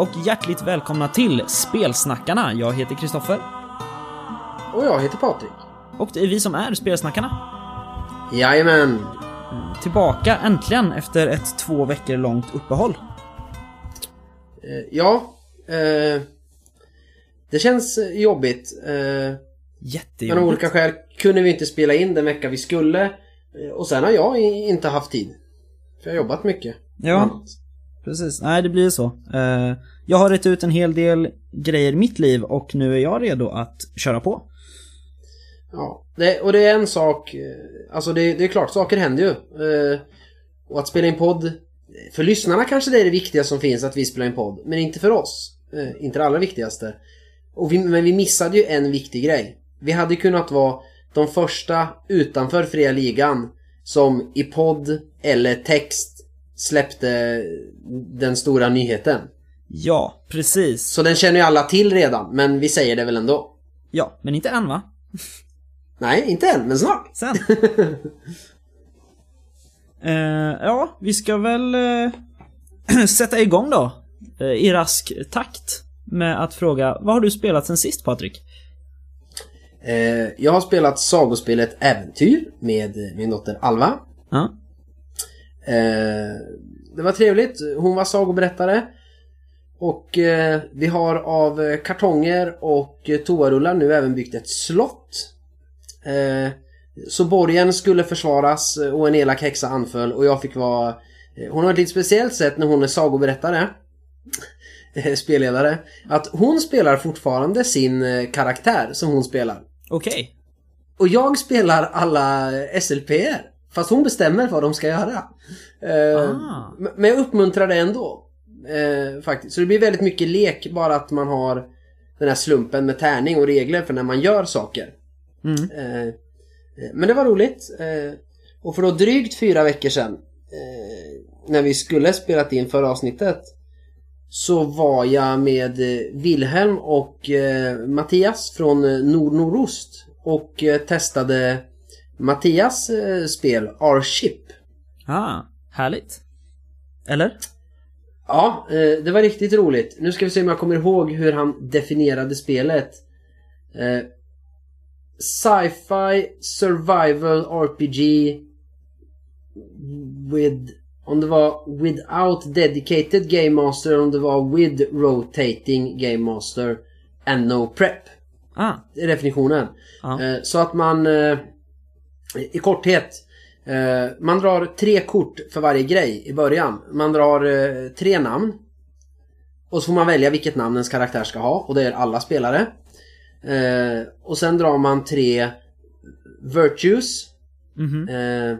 Och hjärtligt välkomna till Spelsnackarna. Jag heter Kristoffer Och jag heter Patrik. och det är vi som är Spelsnackarna. Jajamän. Tillbaka äntligen efter ett två veckor långt uppehåll. Eh, ja, eh, det känns jobbigt. Eh, men av Jättejobbigt. olika skäl kunde vi inte spela in den vecka vi skulle. Eh, och sen har jag inte haft tid. För jag har jobbat mycket. Ja, precis. Nej, det blir så. Eh, jag har rätt ut en hel del grejer i mitt liv och nu är jag redo att köra på. Ja, det, och det är en sak, eh, alltså det, det är klart, saker händer ju. Eh, och att spela in podd, för lyssnarna kanske det är det viktigaste som finns, att vi spelar in podd. Men inte för oss. Inte det allra viktigaste. Och vi, men vi missade ju en viktig grej. Vi hade kunnat vara de första utanför fria ligan som i podd eller text släppte den stora nyheten. Ja, precis. Så den känner ju alla till redan, men vi säger det väl ändå. Ja, men inte än va? Nej, inte än, men snart. Sen. Eh, ja, vi ska väl eh, sätta igång då. eh, I rask takt. Med att fråga, vad har du spelat sen sist Patrik? Jag har spelat sagospelet Äventyr med min dotter Alva. Ja. Eh, det var trevligt. Hon var sagoberättare. Och eh, vi har av eh, kartonger och eh, toarullar nu även byggt ett slott. Eh, så borgen skulle försvaras och en elak häxa anföll och jag fick vara... eh, Hon har ett lite speciellt sätt när hon är sagoberättare. Spelledare. Att hon spelar fortfarande sin karaktär som hon spelar. Okej. Och jag spelar alla SLPR. Fast hon bestämmer vad de ska göra. Eh, Ah. Men jag uppmuntrar det ändå. Eh, faktiskt. Så det blir väldigt mycket lek bara att man har den här slumpen med tärning och regler för när man gör saker. Mm. Eh, eh, men det var roligt. Eh, och för då drygt fyra veckor sedan eh, när vi skulle spelat in förra avsnittet så var jag med Wilhelm och Mattias från eh, Nord-Nordost och testade Mattias eh, spel Our Ship. Ah, härligt. Eller? Ja, eh, det var riktigt roligt. Nu ska vi se om jag kommer ihåg hur han definierade spelet. Eh, Sci-fi survival RPG with om det var without dedicated game master om det var with rotating game master and no prep. Ah, Det är definitionen. Ja. Eh, Så att man i korthet eh, man drar tre kort för varje grej i början. Man drar eh, tre namn. Och så får man välja vilket namn ens karaktär ska ha och det är alla spelare. Eh, Och sen drar man tre virtues mhm. eh,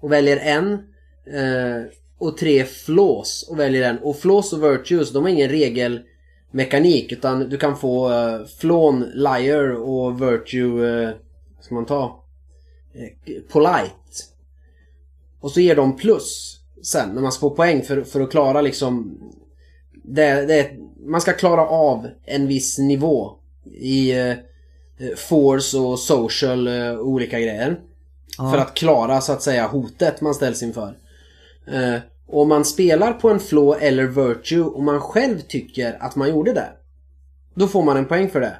och väljer en. Och tre flaws och väljer en. Och flaws och virtues, de har ingen regelmekanik utan du kan få flån, liar och virtue, vad ska man ta? Eh, polite. Och så ger de plus sen när man ska få poäng för, för att klara liksom det, det, man ska klara av en viss nivå i eh, force och social eh, olika grejer. Ja. För att klara så att säga hotet man ställs inför. Eh, och om man spelar på en flaw eller virtue och man själv tycker att man gjorde det. Då får man en poäng för det.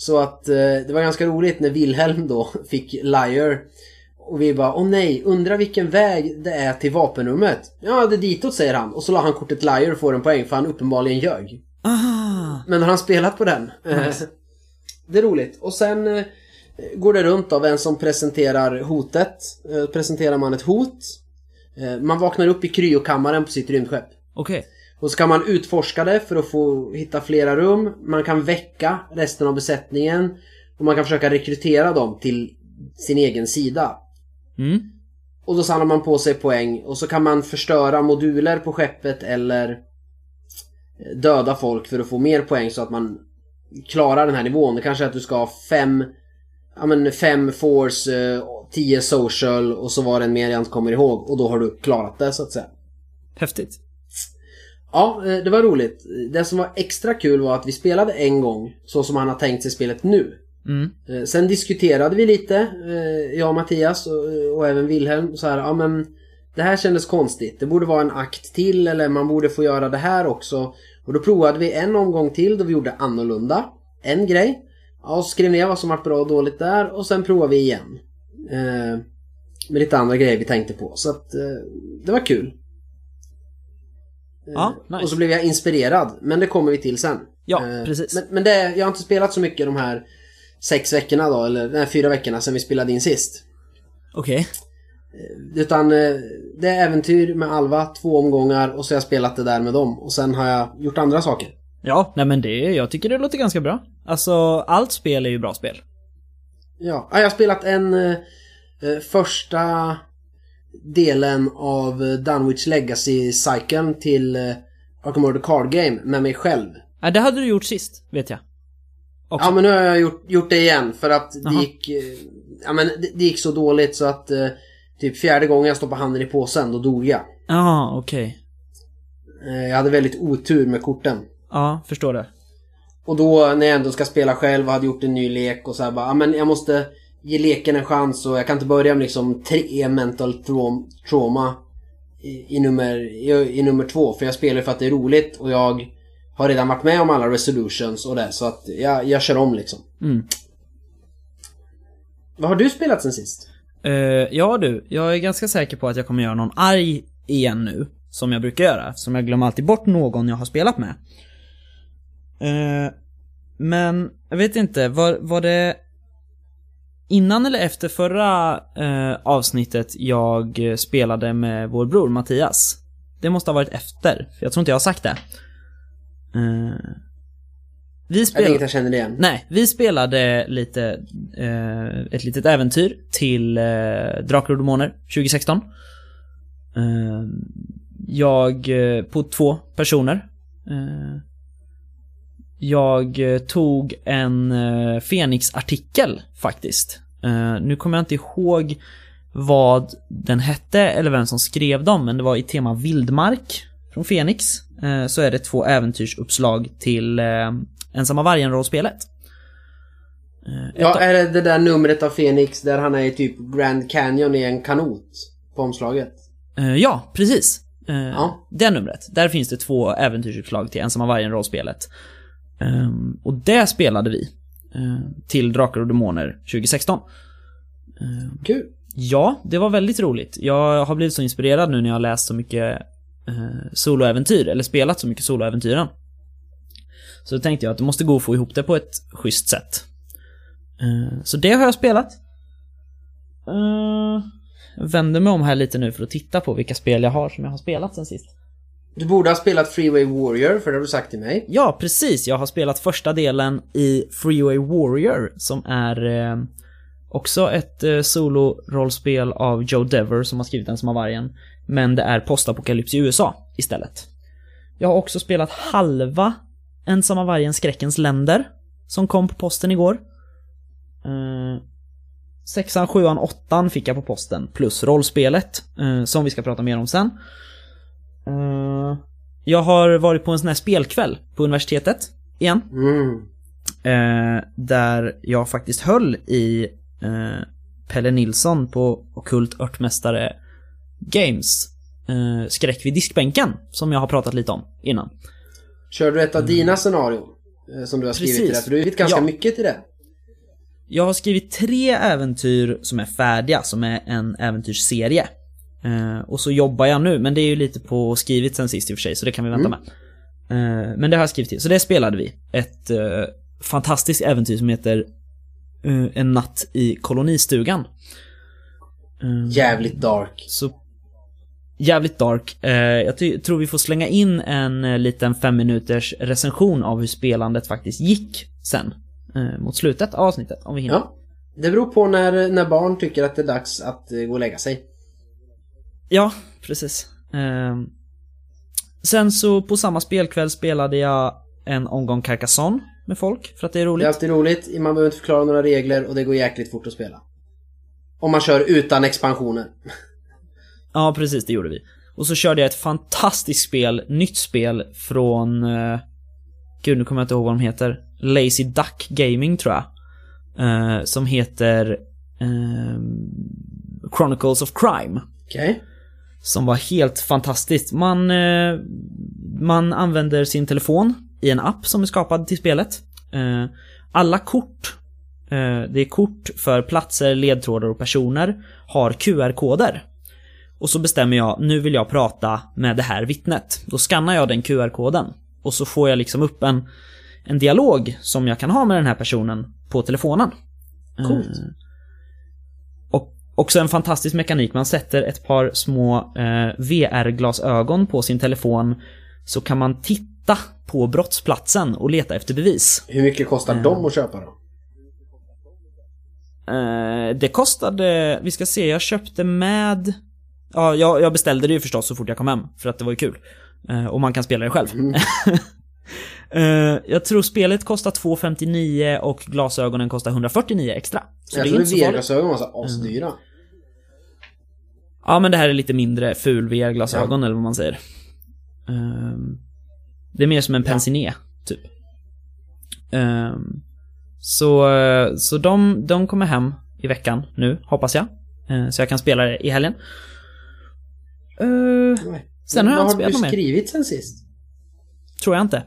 Så att eh, det var ganska roligt när Wilhelm då fick liar. Och vi bara, åh nej, undra vilken väg det är till vapenrummet. Ja, det är ditåt säger han. Och så la han kortet liar och får en poäng för han uppenbarligen ljög. Ah, Men har han spelat på den? Eh, Det är roligt. Och sen eh, går det runt av vem som presenterar hotet. Presenterar man ett hot. Man vaknar upp i kryokammaren på sitt rymdskepp. okej. Och så kan man utforska det för att få hitta flera rum. Man kan väcka resten av besättningen. Och man kan försöka rekrytera dem till sin egen sida. Mm. Och då samlar man på sig poäng och så kan man förstöra moduler på skeppet eller döda folk för att få mer poäng så att man klarar den här nivån. Det kanske är att du ska ha fem, ja men fem force, eh, tio social och så var det en mer jag inte kommer ihåg och då har du klarat det så att säga. Häftigt. Ja, eh, det var roligt. Det som var extra kul var att vi spelade en gång så som han har tänkt sig spelet nu. Mm. Eh, Sen diskuterade vi lite, eh, jag och Mattias och, och även Wilhelm, så här, ja men det här kändes konstigt. Det borde vara en akt till eller man borde få göra det här också. Och då provade vi en omgång till då vi gjorde annorlunda. En grej. Ja, och skrev ner vad som var bra och dåligt där och sen provade vi igen. Eh, med lite andra grejer vi tänkte på. Så att eh, det var kul. Ja, Eh, nice. Och så blev jag inspirerad. Men det kommer vi till sen. Ja, Eh, precis. Men, men det, jag har inte spelat så mycket de här sex veckorna då, eller nej, fyra veckorna sen vi spelade in sist. Okej. Utan eh, det är äventyr med Alva, två omgångar och så har jag spelat det där med dem. Och sen har jag gjort andra saker. Ja, nej men det, jag tycker det låter ganska bra. Alltså, allt spel är ju bra spel. Ja, jag har spelat en eh, eh, första delen av Dunwich Legacy-cykeln till eh, Arkham Horror Card Game med mig själv. Ja, det hade du gjort sist, vet jag. Också. Ja men nu har jag gjort, gjort det igen för att det Jaha. gick, eh, ja, men det, det gick så dåligt så att eh, typ fjärde gången jag stoppade handen i påsen då dog jag. Ja, okej. Eh, jag hade väldigt otur med korten. Ja, förstår det. Och då när jag ändå ska spela själv och hade gjort en ny lek och så här bara, ja men jag måste ge leken en chans och jag kan inte börja med liksom tre mental traum- trauma i, i, nummer, i, i nummer två. För jag spelar för att det är roligt och jag har redan varit med om alla resolutions och det så att jag, jag kör om liksom. Mm. Vad har du spelat sen sist? Eh, ja du, jag är ganska säker på att jag kommer göra någon arg igen nu. Som jag brukar göra, som jag glömmer alltid bort någon jag har spelat med. Eh, men, jag vet inte, var, var det innan eller efter förra eh, avsnittet jag eh, spelade med vår bror Mattias? Det måste ha varit efter, för jag tror inte jag har sagt det. Eh, vi Jag spelade... inget jag känner igen. Nej, vi spelade lite, eh, ett litet äventyr till eh, Drakar och Demoner 2016. Eh, jag, eh, på två personer. Eh, jag eh, tog en eh, Fenix-artikel faktiskt. Eh, nu kommer jag inte ihåg vad den hette eller vem som skrev dem, men det var i tema vildmark från Fenix. Eh, så är det två äventyrsuppslag till eh, Ensamma vargen-rollspelet. Eh, Ja, är det det där numret av Phoenix där han är i typ Grand Canyon i en kanot på omslaget? Eh, ja, precis. Eh, Ja. Det numret. Där finns det två äventyrsuppslag till Ensamma vargen-rollspelet. Ehm, och det spelade vi eh, till Drakar och Demoner 2016. Kul. Ja, det var väldigt roligt. Jag har blivit så inspirerad nu när jag har läst så mycket eh, soloäventyr, eller spelat så mycket soloäventyren. Så då tänkte jag att det måste gå att få ihop det på ett schysst sätt. Eh, så det har jag spelat. Jag vänder mig om här lite nu för att titta på vilka spel jag har som jag har spelat sen sist. Du borde ha spelat Freeway Warrior, för det har du sagt till mig. Ja, precis. Jag har spelat första delen i Freeway Warrior som är eh, också ett eh, solo-rollspel av Joe Dever som har skrivit den som har vargen. Men det är postapokalyps i USA istället. Jag har också spelat halva Ensamma vargen skräckens länder som kom på posten igår. Eh, sexan, sjuan, åttan fick jag på posten plus rollspelet eh, som vi ska prata mer om sen. Eh, jag har varit på en sån här spelkväll på universitetet igen. Mm. Eh, där jag faktiskt höll i eh, Pelle Nilsson på Okult Örtmästare Games eh, Skräck vid diskbänken, som jag har pratat lite om innan. Kör du ett av dina scenarion? Som du har skrivit Precis. till det? För du har skrivit ganska Ja. mycket till det. Jag har skrivit tre äventyr som är färdiga, som är en äventyrsserie. Eh, och så jobbar jag nu, men det är ju lite på skrivit sen sist i och för sig, så det kan vi vänta med. Eh, men det har jag skrivit till, så det spelade vi. Ett eh, fantastiskt äventyr som heter eh, En natt i kolonistugan. Eh, Jävligt dark. Så Jävligt dark. Eh, jag tror vi får slänga in en liten fem minuters recension av hur spelandet faktiskt gick sen. Mot slutet av avsnittet, om vi hinner. Ja. Det beror på när, när barn tycker att det är dags att gå och lägga sig. Ja, precis. Ehm, sen så på samma spelkväll spelade jag en omgång Carcassonne med folk, för att det är Det roligt. är alltid roligt, man behöver inte förklara några regler och det går jäkligt fort att spela. Om man kör utan expansioner. Ja, precis, det gjorde vi. Och så körde jag ett fantastiskt spel, nytt spel från... Uh, gud, nu kommer jag inte ihåg vad de heter. Lazy Duck Gaming, tror jag. Eh, som heter... ehm, Chronicles of Crime. Okej. Som var helt fantastiskt. Man... eh, man använder sin telefon i en app som är skapad till spelet. Eh, alla kort, eh, det är kort för platser, ledtrådar och personer, har QR-koder. Och så bestämmer jag, nu vill jag prata med det här vittnet. Då skannar jag den QR-koden. Och så får jag liksom upp en, en dialog som jag kan ha med den här personen på telefonen. Coolt. Eh, också en fantastisk mekanik. Man sätter ett par små eh, VR-glasögon på sin telefon så kan man titta på brottsplatsen och leta efter bevis. Hur mycket kostar Mm. de att köpa då? Eh, det kostade, vi ska se, jag köpte med... Ja, jag, jag beställde det ju förstås så fort jag kom hem, för att det var ju kul. Eh, och man kan spela det själv. Mm. Eh, jag tror spelet kostar 2,59 och glasögonen kostar 149 extra. Så jag det är trodde. VR-glasögon var så asdyra. Ja, men det här är lite mindre ful VR-glasögon eller vad man säger. Ehm, det är mer som en Ja. pensiné, typ. Ehm, så så de, de kommer hem i veckan nu, hoppas jag. Eh, så jag kan spela det i helgen. Nej. Sen har jag Vad inte har spelat du något mer. skrivit sen sist? tror jag inte.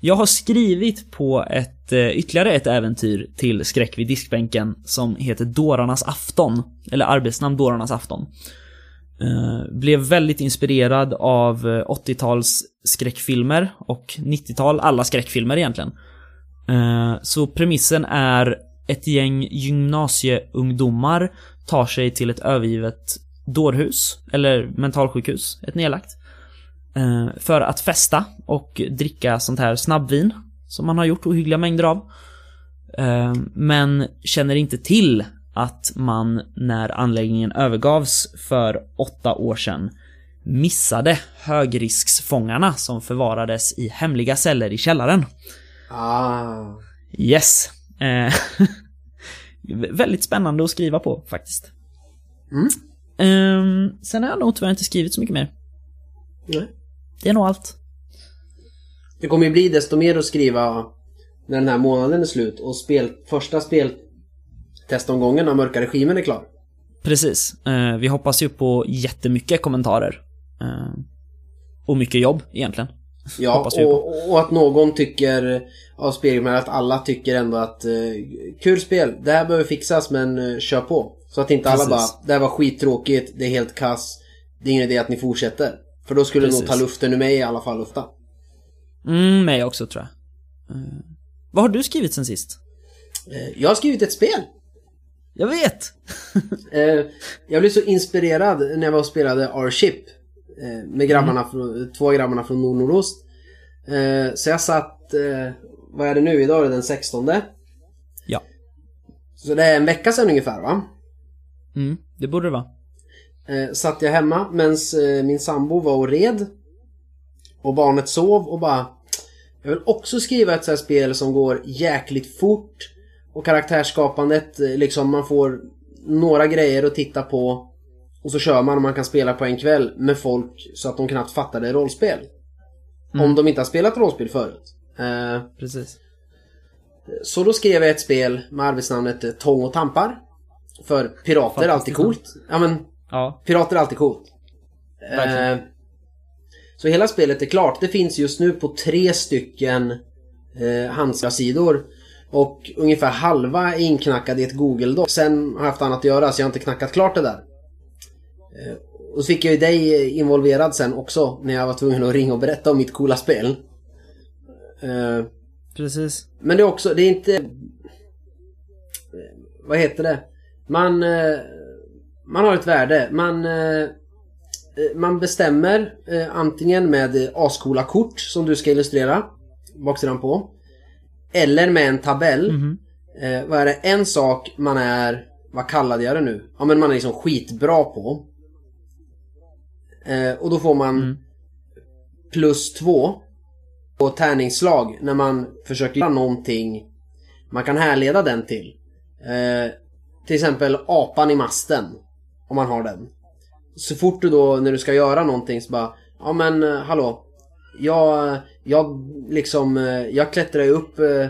Jag har skrivit på ett, eh, ytterligare ett äventyr till skräck vid diskbänken som heter Dårarnas afton. Eller arbetsnamn Dårarnas afton. Eh, blev väldigt inspirerad av eh, 80-tals skräckfilmer och 90-tal, alla skräckfilmer egentligen. Så premissen är ett gäng gymnasieungdomar tar sig till ett övergivet dårhus, eller mentalsjukhus, ett nedlagt. Eh, för att festa och dricka sånt här snabbvin som man har gjort ohyggliga mängder av. Eh, men känner inte till att man när anläggningen övergavs för åtta år sedan missade högrisksfångarna som förvarades i hemliga celler i källaren. Ah. Yes. Eh, väldigt spännande att skriva på faktiskt. Mm. Ehm, sen har jag nog tyvärr inte skrivit så mycket mer. Nej. Det är nog allt. Det kommer ju bli desto mer att skriva när den här månaden är slut och spel, första speltestomgången av Mörka Regimen är klar. Precis. Eh, vi hoppas ju på jättemycket kommentarer. Eh, och mycket jobb egentligen. Ja, och, och att någon tycker av spelgruppen att alla tycker ändå att eh, kul spel, det här behöver fixas men kör på. Så att inte alla Precis. bara, det här var skittråkigt, det är helt kass, det är ingen idé att ni fortsätter. För då skulle det nog Precis. ta luften ur mig i alla fall lufta. Mm, mig också tror jag. Eh, vad har du skrivit sen sist? Eh, jag har skrivit ett spel. Jag vet! Eh, jag blev så inspirerad när jag var och spelade R-Ship. Med grabbarna från, två grabbarna från Nordnordost. Så jag satt, vad är det nu? Idag är det den 16. Ja. Så det är en vecka sedan ungefär va? Mm, det borde det vara. Eh, satt jag hemma medan eh, min sambo var och red. Och barnet sov och bara Jag vill också skriva ett så här spel som går jäkligt fort. Och karaktärsskapandet, eh, liksom man får några grejer att titta på. Och så kör man och man kan spela på en kväll med folk så att de knappt fattar det är rollspel. Mm. Om de inte har spelat rollspel förut. Eh, Precis. så då skrev jag ett spel med arbetsnamnet eh, Tång och Tampar. För pirater är alltid coolt. Ja men Ja. Pirater är alltid coolt. Eh, så hela spelet är klart. Det finns just nu på tre stycken eh, handskar-sidor. Och ungefär halva är inknackad i ett Google-doc. Sen har jag haft annat att göra så jag har inte knackat klart det där. Eh, och så fick jag ju dig involverad sen också när jag var tvungen att ringa och berätta om mitt coola spel. Eh, Precis. men det är också, det är inte... Vad heter det? Man... eh, Man har ett värde. Man... eh, eh, Man bestämmer eh, antingen med ascoola kort som du ska illustrera baksidan på. Eller med en tabell. Mhm. Eh, vad är det? En sak man är... Vad kallade jag det nu? Ja men man är liksom skitbra på. Och då får man Mm. plus två på tärningsslag när man försöker göra någonting man kan härleda den till. Eh, till exempel apan i masten. Om man har den. Så fort du då när du ska göra någonting så bara Ja men eh, hallå. Jag, jag liksom eh, Jag klättrar ju upp eh,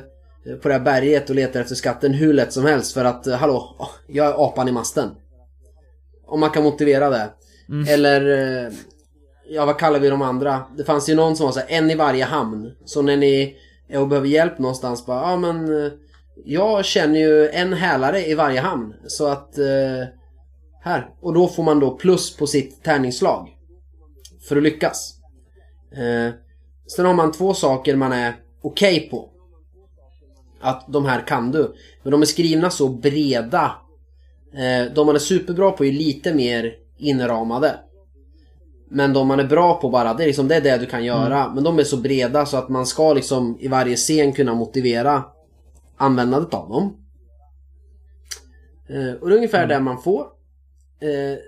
på det här berget och letar efter skatten hur lätt som helst för att eh, hallå. Jag är apan i masten. Om man kan motivera det. Mm. Eller eh, Ja, vad kallar vi de andra? Det fanns ju någon som var så här, en i varje hamn. Så när ni är och behöver hjälp någonstans bara, ja men... eh, Jag känner ju en hälare i varje hamn. Så att... Eh, här. Och då får man då plus på sitt tärningsslag. För att lyckas. Eh, sen har man två saker man är okej på. Att de här kan du. Men de är skrivna så breda. Eh, de man är superbra på är lite mer inramade. Men de man är bra på bara, det är liksom det, är det du kan göra. Men de är så breda så att man ska liksom i varje scen kunna motivera användandet av dem. Eh, och det är ungefär det man får. Eh,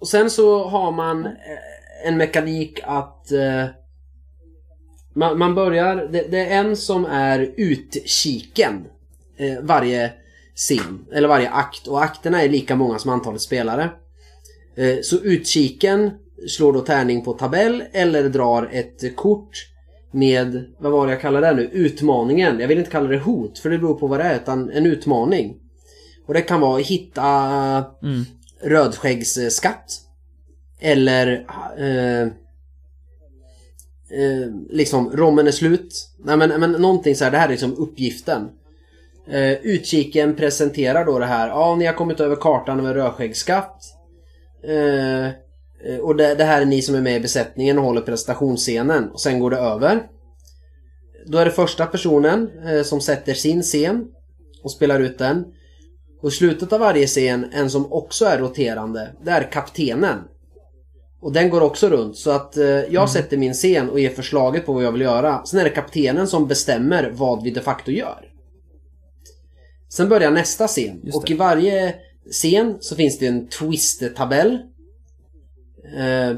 och sen så har man eh, en mekanik att eh, man, man börjar, det, det är en som är utkiken eh, varje scen, eller varje akt. Och akterna är lika många som antalet spelare. Eh, så utkiken slår då tärning på tabell eller drar ett kort med, vad var det jag kallade det nu? Utmaningen. Jag vill inte kalla det hot för det beror på vad det är utan en utmaning. Och det kan vara hitta Mm rödskäggsskatt. Eller eh, eh, liksom rommen är slut. Nej men, men någonting så här, det här är liksom uppgiften. Eh, utkiken presenterar då det här. Ja, ni har kommit över kartan över rödskäggsskatt. Eh, eh, och det, det här är ni som är med i besättningen och håller presentationsscenen. Och sen går det över. Då är det första personen eh, som sätter sin scen och spelar ut den. Och i slutet av varje scen, en som också är roterande, det är kaptenen. Och den går också runt så att eh, jag sätter min scen och ger förslaget på vad jag vill göra. Sen är det kaptenen som bestämmer vad vi de facto gör. Sen börjar nästa scen och i varje scen så finns det en twist-tabell. Eh,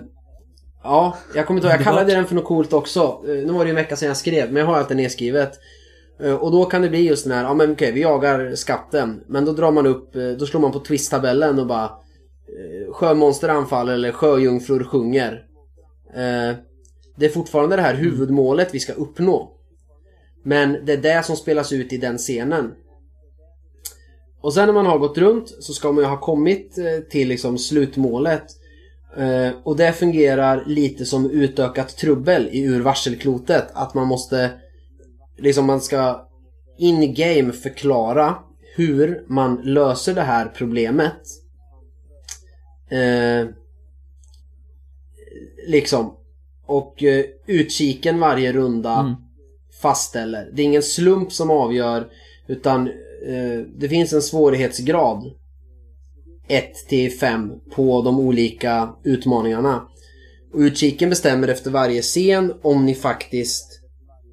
ja, jag kommer inte ihåg, jag kallade den för något coolt också. Eh, nu var det ju en vecka sedan jag skrev, men jag har allt det nedskrivet. Eh, Och då kan det bli just den här, ja men okej vi jagar skatten. Men då drar man upp, eh, då slår man på twist-tabellen och bara eh, Sjömonster anfaller eller sjöjungfrur sjunger. Det är fortfarande det här huvudmålet vi ska uppnå. Men det är det som spelas ut i den scenen. Och sen när man har gått runt så ska man ju ha kommit till liksom slutmålet. Och det fungerar lite som utökat trubbel i ur varselklotet. Att man måste liksom man ska in game förklara hur man löser det här problemet. Eh, liksom. Och eh, utkiken varje runda Mm. fastställer. Det är ingen slump som avgör utan eh, det finns en svårighetsgrad 1 till 5 på de olika utmaningarna. Och utkiken bestämmer efter varje scen om ni faktiskt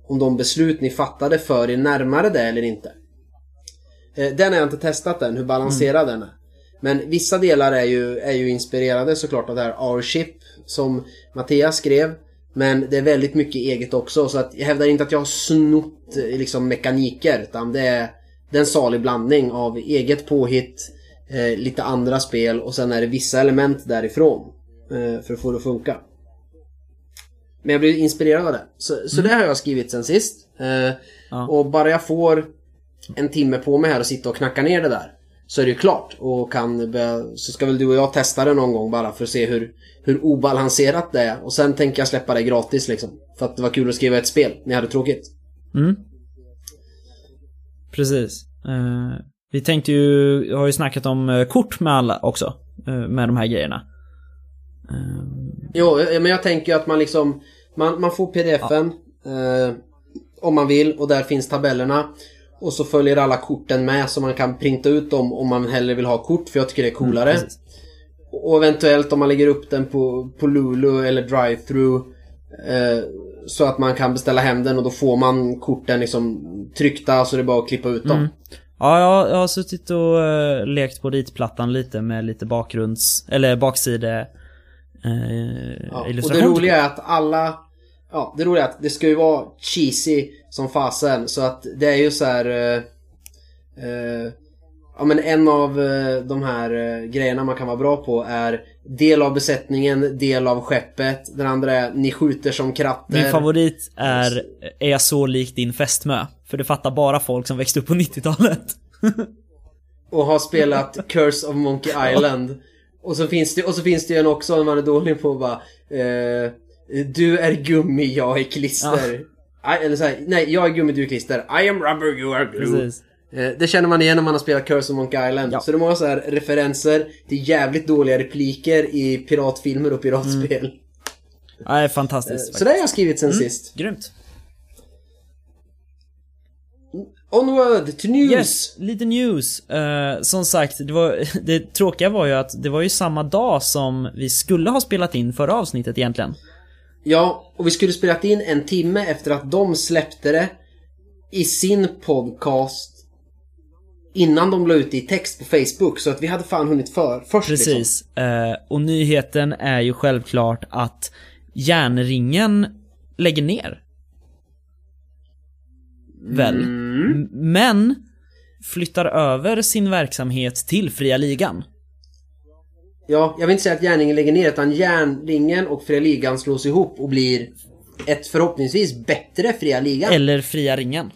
om de beslut ni fattade för er närmare det eller inte. Eh, Den har jag inte testat än, hur balanserad den är. Men vissa delar är ju, är ju inspirerade såklart av det här Our Ship som Mattias skrev. Men det är väldigt mycket eget också så att jag hävdar inte att jag har snott eh, liksom mekaniker utan det är, det är en salig blandning av eget påhitt, eh, lite andra spel och sen är det vissa element därifrån. Eh, för att få det att funka. Men jag blir inspirerad av det. Så, så det har jag skrivit sen sist. Eh, Ja. Och bara jag får en timme på mig här och sitta och knacka ner det där. Så är det ju klart. Och kan börja, så ska väl du och jag testa det någon gång bara för att se hur, hur obalanserat det är. Och sen tänker jag släppa det gratis liksom. För att det var kul att skriva ett spel. Ni hade tråkigt. Mm. Precis. Eh, vi tänkte ju, jag har ju snackat om eh, kort med alla också. eh, med de här grejerna. Eh, Jo, men jag tänker ju att man liksom Man, man får pdfen eh, Om man vill och där finns tabellerna Och så följer alla korten med så man kan printa ut dem om man hellre vill ha kort för jag tycker det är coolare precis. Och eventuellt om man lägger upp den på, på Lulu eller drive-thru eh, Så att man kan beställa hem den och då får man korten liksom tryckta så det är bara att klippa ut dem Mm. Ja, jag, jag har suttit och uh, lekt på ritplattan lite med lite bakgrunds... Eller bakside... Uh, Ja, och det roliga är att alla Ja, det roliga är att det ska ju vara cheesy som fasen så att det är ju så här. eh, eh, ja men en av eh, de här eh, grejerna man kan vara bra på är del av besättningen, del av skeppet. Den andra är ni skjuter som kratter. Min favorit är Är jag så lik din fästmö? För det fattar bara folk som växte upp på 90-talet. Och har spelat Curse of Monkey Island. Och så finns det, och så finns det ju en också när man är dålig på att bara eh, Du är gummi, jag är klister. I, eller så här, nej, jag är gummi, du är klister. I am rubber, you are glue. Precis. Eh, Det känner man igen när man har spelat Curse of Monkey Island. Ja. Så det är många så här referenser till jävligt dåliga repliker i piratfilmer och piratspel. Nej, fantastiskt. Så det har jag skrivit sen sist. Grymt. Onward to news! Yes, lite news. Eh, som sagt, det, var, det tråkiga var ju att det var ju samma dag som vi skulle ha spelat in förra avsnittet egentligen. Ja, och vi skulle spelat in en timme efter att de släppte det i sin podcast innan de la ut det i text på Facebook. Så att vi hade fan hunnit för först Liksom. Precis. Eh, och nyheten är ju självklart att järnringen lägger ner. Väl? Mm. Men flyttar över sin verksamhet till fria ligan. Ja, jag vill inte säga att Järnringen lägger ner utan Järnringen och Fria Ligan slås ihop och blir ett förhoppningsvis bättre Fria Ligan. Eller fria ringen.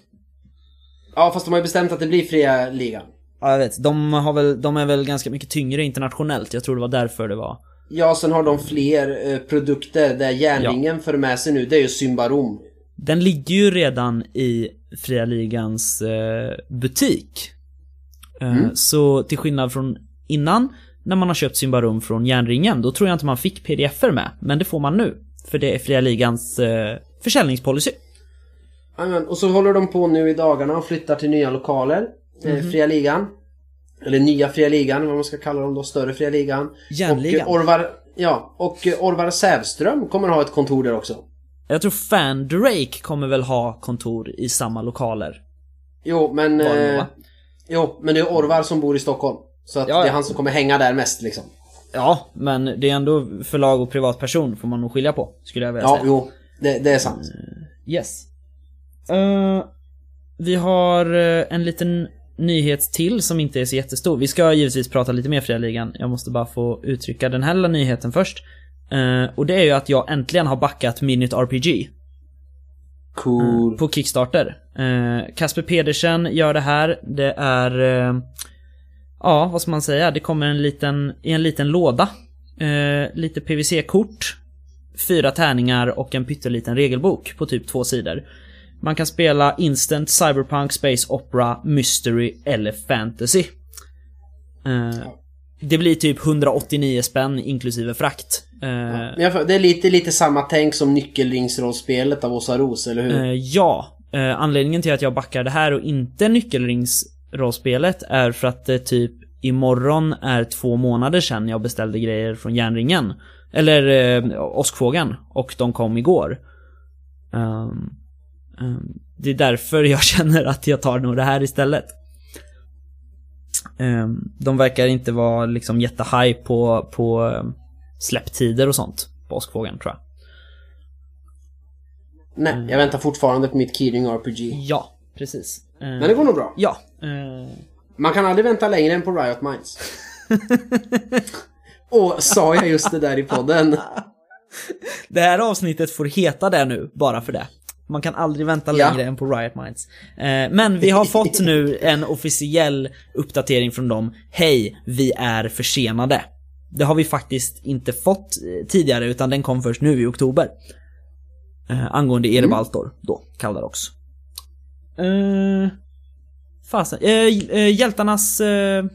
Ja, fast de har ju bestämt att det blir Fria Ligan. Ja, jag vet. De, har väl, de är väl ganska mycket tyngre internationellt. Jag tror det var därför det var. Ja, sen har de fler eh, produkter där Järnringen för med sig nu. Det är ju Symbarom. Den ligger ju redan i Fria Ligans eh, butik. Eh, Så till skillnad från innan, när man har köpt Symbarum från järnringen, då tror jag inte man fick pdf-er med. Men det får man nu. För det är Fria Ligans eh, försäljningspolicy. Jajamän, och så håller de på nu i dagarna och flyttar till nya lokaler. Eh, Fria Ligan. Eller nya Fria Ligan, vad man ska kalla dem då. Större Fria Ligan. Järnligan. Och eh, Orvar, ja, och eh, Orvar Sävström kommer ha ett kontor där också. Jag tror Fan Drake kommer väl ha kontor i samma lokaler. Jo, men... Eh, jo, men det är Orvar som bor i Stockholm. Så att Ja, ja. det är han som kommer hänga där mest liksom. Ja, men det är ändå förlag och privatperson får man nog skilja på, skulle jag vilja Ja, säga. jo. Det, det är sant. Yes. Eh, vi har eh, en liten nyhet till som inte är så jättestor. Vi ska givetvis prata lite mer Fria Ligan. Jag måste bara få uttrycka den här lilla nyheten först. Eh, och det är ju att jag äntligen har backat Minute RPG Cool. på Kickstarter. Eh, Kasper Pedersen gör det här. Det är... Ja, vad ska man säga? Det kommer en liten, i en liten låda. Eh, lite PVC-kort. Fyra tärningar och en pytteliten regelbok på typ två sidor. Man kan spela Instant, Cyberpunk, Space Opera, Mystery eller Fantasy. Eh, det blir typ 189 spänn inklusive frakt. Eh, jag, det är lite, lite samma tänk som nyckelringsrollspelet av Åsa Ros, eller hur? Eh, ja. Eh, anledningen till att jag backar det här och inte nyckelringsrollspelet är för att det typ imorgon är två månader sedan jag beställde grejer från järnringen. Eller eh, åskfågeln. Och de kom igår. Ehm, ehm, det är därför jag känner att jag tar nog det här istället. Ehm, de verkar inte vara liksom jättehaj på, på um, släpptider och sånt på åskfågeln tror jag. Nej, jag väntar fortfarande på mitt Keyring RPG. Ja, precis. Eh, Men det går nog bra. Ja. Eh, Man kan aldrig vänta längre än på Riot Minds. Och sa jag just det där i podden? det här avsnittet får heta det nu, bara för det. Man kan aldrig vänta Ja. längre än på Riot Minds. Eh, men vi har fått nu en officiell uppdatering från dem. Hej, vi är försenade. Det har vi faktiskt inte fått eh, tidigare, utan den kom först nu i oktober. Angående Erebaltor, då, Kaldarox. Eh, fasen. Eh, eh, hjältarnas, eh,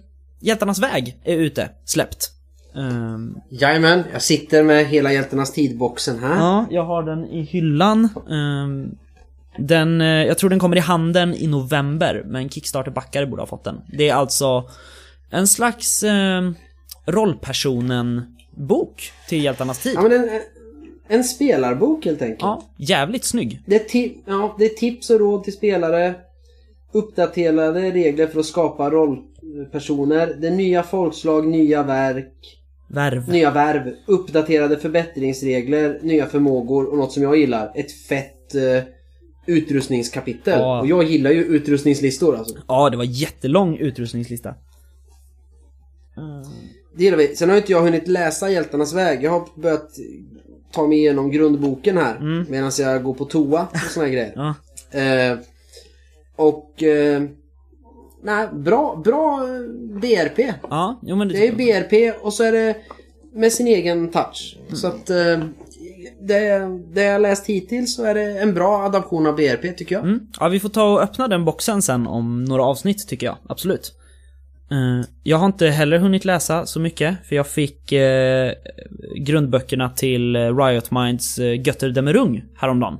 hjältarnas väg är ute, släppt. Ehm, Jajamän, jag sitter med hela Hjältarnas tid-boxen här. Ja, jag har den i hyllan. Ehm, Den, eh, jag tror den kommer i handeln i november, men Kickstarter-backare borde ha fått den. Det är alltså en slags eh, rollpersonen-bok till Hjältarnas tid. Ja, men en, en spelarbok helt enkelt. Ja, jävligt snygg. Det, är ja, det är tips och råd till spelare. Uppdaterade regler för att skapa rollpersoner. Det nya folkslag, nya verk, Värv. nya värv, uppdaterade förbättringsregler, nya förmågor och något som jag gillar. Ett fett eh, utrustningskapitel. Ja. Och jag gillar ju utrustningslistor alltså. Ja, det var jättelång utrustningslista. Det gillar vi. Sen har inte jag hunnit läsa Hjältarnas väg. Jag har börjat ta mig igenom grundboken här. Mm. Medan jag går på toa och såna här grejer. Ja. Eh, och... Eh, nej, bra, bra eh, BRP. Ja, jo men det, Det är. BRP och så är det med sin egen touch. Mm. Så att eh, det, det jag läst hittills så är det en bra adaption av BRP tycker jag. Mm. Ja, vi får ta och öppna den boxen sen om några avsnitt tycker jag. Absolut. Eh, jag har inte heller hunnit läsa så mycket, för jag fick eh, grundböckerna till Riot Minds uh, Götter Demerung häromdagen.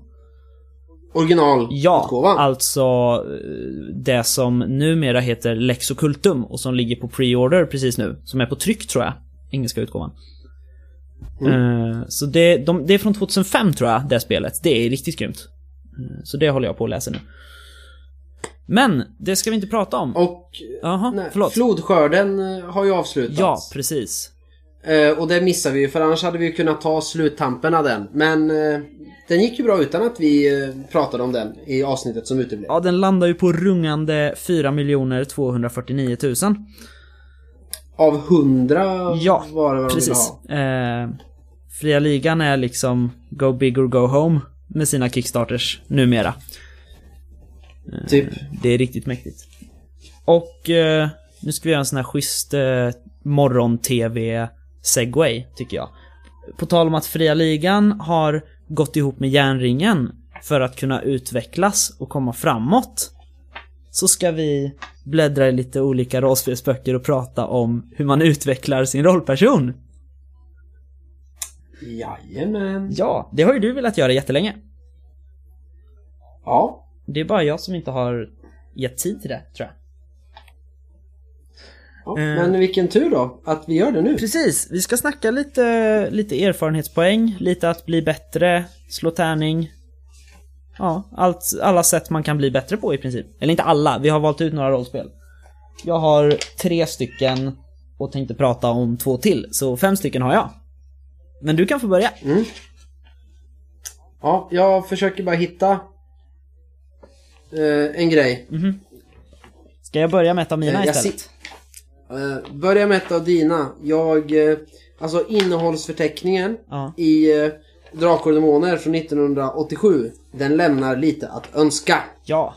Ja, Originalutgåvan. alltså eh, det som numera heter Lex Occultum och som ligger på pre-order precis nu. Som är på tryck tror jag. Engelska utgåvan. Eh, så det, de, det är från 2005 tror jag, det spelet. Det är riktigt grymt. Eh, så det håller jag på att läsa nu. Men, det ska vi inte prata om. Och Jaha, nej, förlåt. flodskörden har ju avslutats. Ja, precis. Och det missar vi ju för annars hade vi ju kunnat ta sluttampen av den. Men den gick ju bra utan att vi eh, pratade om den i avsnittet som uteblev. Ja, den landar ju på rungande 4 249 000. Av 100 Ja, var det vad de ville Precis. ha. Eh, Fria Ligan är liksom Go Big or Go Home med sina Kickstarters numera. Typ. Det är riktigt mäktigt. Och eh, nu ska vi göra en sån här schysst eh, morgon-tv-segway, tycker jag. På tal om att Fria Ligan har gått ihop med Järnringen för att kunna utvecklas och komma framåt. Så ska vi bläddra i lite olika rollspelsböcker och prata om hur man utvecklar sin rollperson. Jajamän. Ja, det har ju du velat göra jättelänge. Ja. Det är bara jag som inte har gett tid till det, tror jag. Ja. Eh. Men vilken tur då att vi gör det nu. Precis, vi ska snacka lite, lite erfarenhetspoäng, lite att bli bättre, slå tärning. Ja, allt, alla sätt man kan bli bättre på i princip. Eller inte alla, vi har valt ut några rollspel. Jag har tre stycken och tänkte prata om två till, så fem stycken har jag. Men du kan få börja. Mm. Ja, jag försöker bara hitta eh, en grej. Ska jag börja med ett av mina Eh, istället? Eh, börja med ett av dina. Jag, eh, alltså innehållsförteckningen Ja. i eh, Drakar och Demoner från 1987. Den lämnar lite att önska. Ja.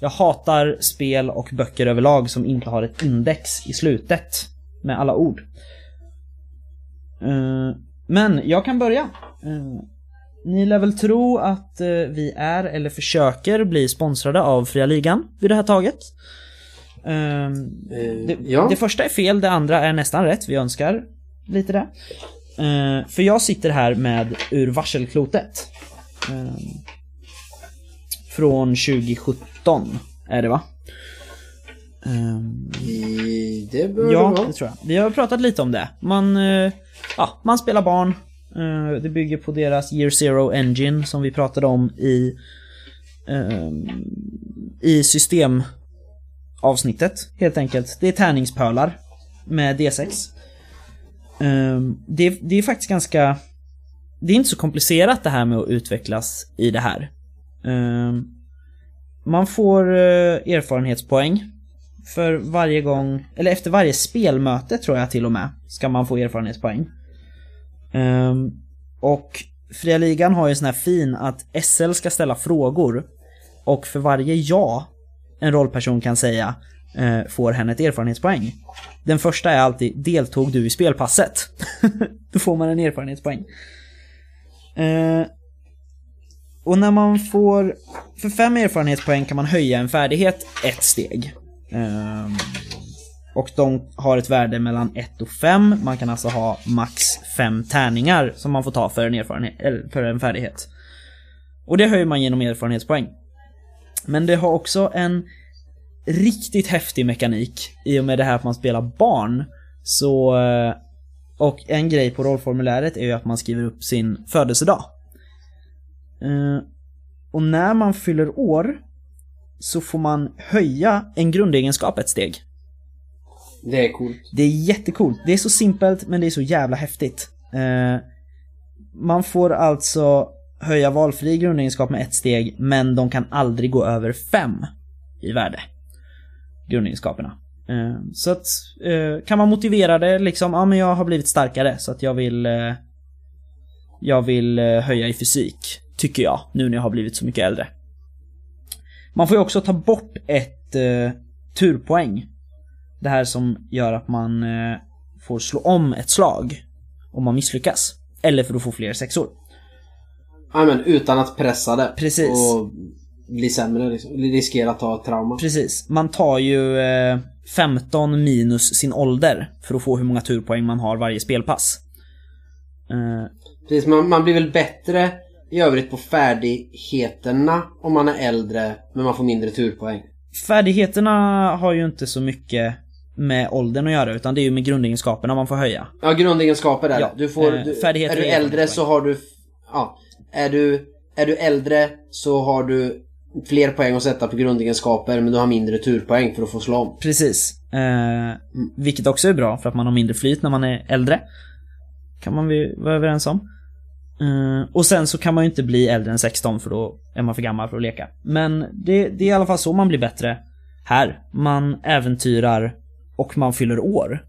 Jag hatar spel och böcker överlag som inte har ett index i slutet med alla ord. Eh, men jag kan börja. Eh, ni lär väl tro att eh, vi är, eller försöker bli sponsrade av Fria Ligan vid det här taget. Eh, det, ja. det första är fel, det andra är nästan rätt. Vi önskar lite det. Eh, för jag sitter här med Ur varselklotet. Eh, från 2017 är det va? Ehm, det bör ja, det vara. det tror jag. Vi har pratat lite om det. Man, eh, ja, man spelar barn. Det bygger på deras Year Zero Engine som vi pratade om i ehm, i avsnittet helt enkelt. Det är tärningspölar med D6. Um, ehm, det, det är faktiskt ganska det är inte så komplicerat det här med att utvecklas i det här. Um, man får uh, erfarenhetspoäng för varje gång, eller efter varje spelmöte tror jag till och med, ska man få erfarenhetspoäng. Um, och Fria Ligan har ju en sån här fin att SL ska ställa frågor och för varje ja en rollperson kan säga eh, får hen ett erfarenhetspoäng. Den första är alltid deltog du i spelpasset? Då får man en erfarenhetspoäng. Eh, och när man får, för fem erfarenhetspoäng kan man höja en färdighet ett steg. Eh, och de har ett värde mellan 1 och 5. Man kan alltså ha max 5 tärningar som man får ta för en, erfarenhet, eller för en färdighet. Och det höjer man genom erfarenhetspoäng. Men det har också en riktigt häftig mekanik i och med det här att man spelar barn. Så... eh, Och en grej på rollformuläret är ju att man skriver upp sin födelsedag. Eh, Och när man fyller år så får man höja en grundegenskap ett steg. Det är coolt. Det är jättecoolt. Det är så simpelt men det är så jävla häftigt. Eh, man får alltså höja valfri grundegenskap med ett steg men de kan aldrig gå över fem i värde. Grundegenskaperna. Eh, så att eh, kan man motivera det liksom, ja men jag har blivit starkare så att jag vill eh, jag vill höja i fysik. Tycker jag, nu när jag har blivit så mycket äldre. Man får ju också ta bort ett eh, turpoäng. Det här som gör att man eh, får slå om ett slag om man misslyckas. Eller för att få fler sexor. Ja men utan att pressa det. Precis. Och bli sämre liksom. Riskera att ta trauma. Precis. Man tar ju eh, 15 minus sin ålder för att få hur många turpoäng man har varje spelpass. Eh, Precis, man, man blir väl bättre i övrigt på färdigheterna om man är äldre men man får mindre turpoäng. färdigheterna har ju inte så mycket med åldern att göra utan det är ju med grundegenskaperna man får höja. Ja, grundegenskaper är Ja. Du får, eh, du, färdigheter är du äldre så har du... Ja. Är du, är du äldre så har du fler poäng att sätta på grundegenskaper men du har mindre turpoäng för att få slå om. Precis. Eh, vilket också är bra för att man har mindre flyt när man är äldre. Kan man vara överens om. Eh, och sen så kan man ju inte bli äldre än 16 för då är man för gammal för att leka. Men det, det är i alla fall så man blir bättre här. Man äventyrar och man fyller år.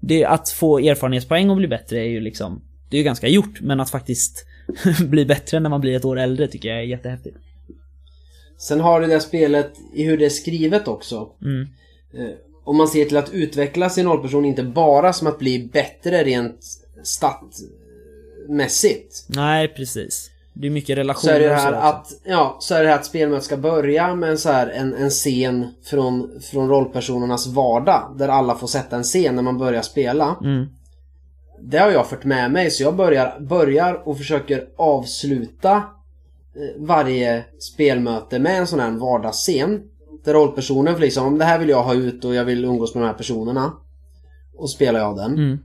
Det, att få erfarenhetspoäng och bli bättre är ju liksom, det är ju ganska gjort. Men att faktiskt bli bättre när man blir ett år äldre tycker jag är jättehäftigt. Sen har du det här spelet i hur det är skrivet också. Mm. Eh, Om man ser till att utveckla sin rollperson inte bara som att bli bättre rent statmässigt. Nej, precis. Det är mycket Så relationer är det här så att, ja, så är det här att spelmötet ska börja med en, så här, en, en scen från, från rollpersonernas vardag. Där alla får sätta en scen när man börjar spela. Mm. Det har jag fört med mig så jag börjar, börjar och försöker avsluta eh, varje spelmöte med en sån här vardagsscen. Där rollpersonen får liksom, "Om det här vill jag ha ut och jag vill umgås med de här personerna. Och spelar jag den. Mm.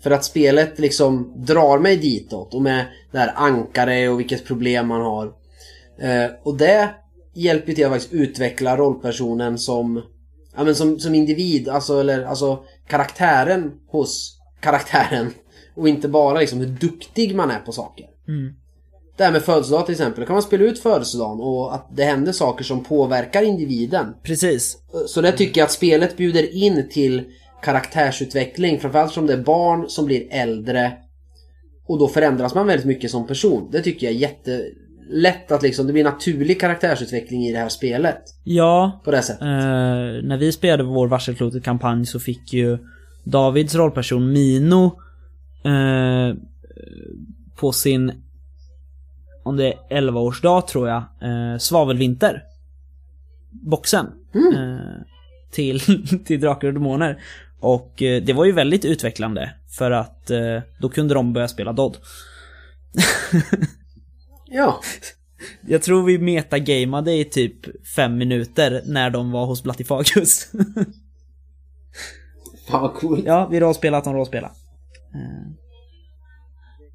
För att spelet liksom drar mig ditåt och med det här ankare och vilket problem man har. Eh, och det hjälper till att faktiskt utveckla rollpersonen som, ja, men som, som individ, alltså, eller, alltså karaktären hos karaktären. Och inte bara liksom hur duktig man är på saker. Mm. Det här med födelsedag till exempel, då kan man spela ut födelsedagen och att det händer saker som påverkar individen. Precis. Så det tycker jag att spelet bjuder in till karaktärsutveckling. Framförallt som det är barn som blir äldre. Och då förändras man väldigt mycket som person. Det tycker jag är jättelätt att liksom, det blir naturlig karaktärsutveckling i det här spelet. Ja, På det sättet. eh, när vi spelade vår Varselklotet-kampanj så fick ju Davids rollperson Mino eh, på sin, om det är 11-årsdag tror jag, eh, svavelvinter. Boxen. Eh, till, till Drakar och Demoner. Och eh, det var ju väldigt utvecklande. För att eh, då kunde de börja spela Dodd. Ja. Jag tror vi metagamade i typ fem minuter när de var hos Blattifagus. Fan vad coolt. ja, vi rollspelade att de rollspelade.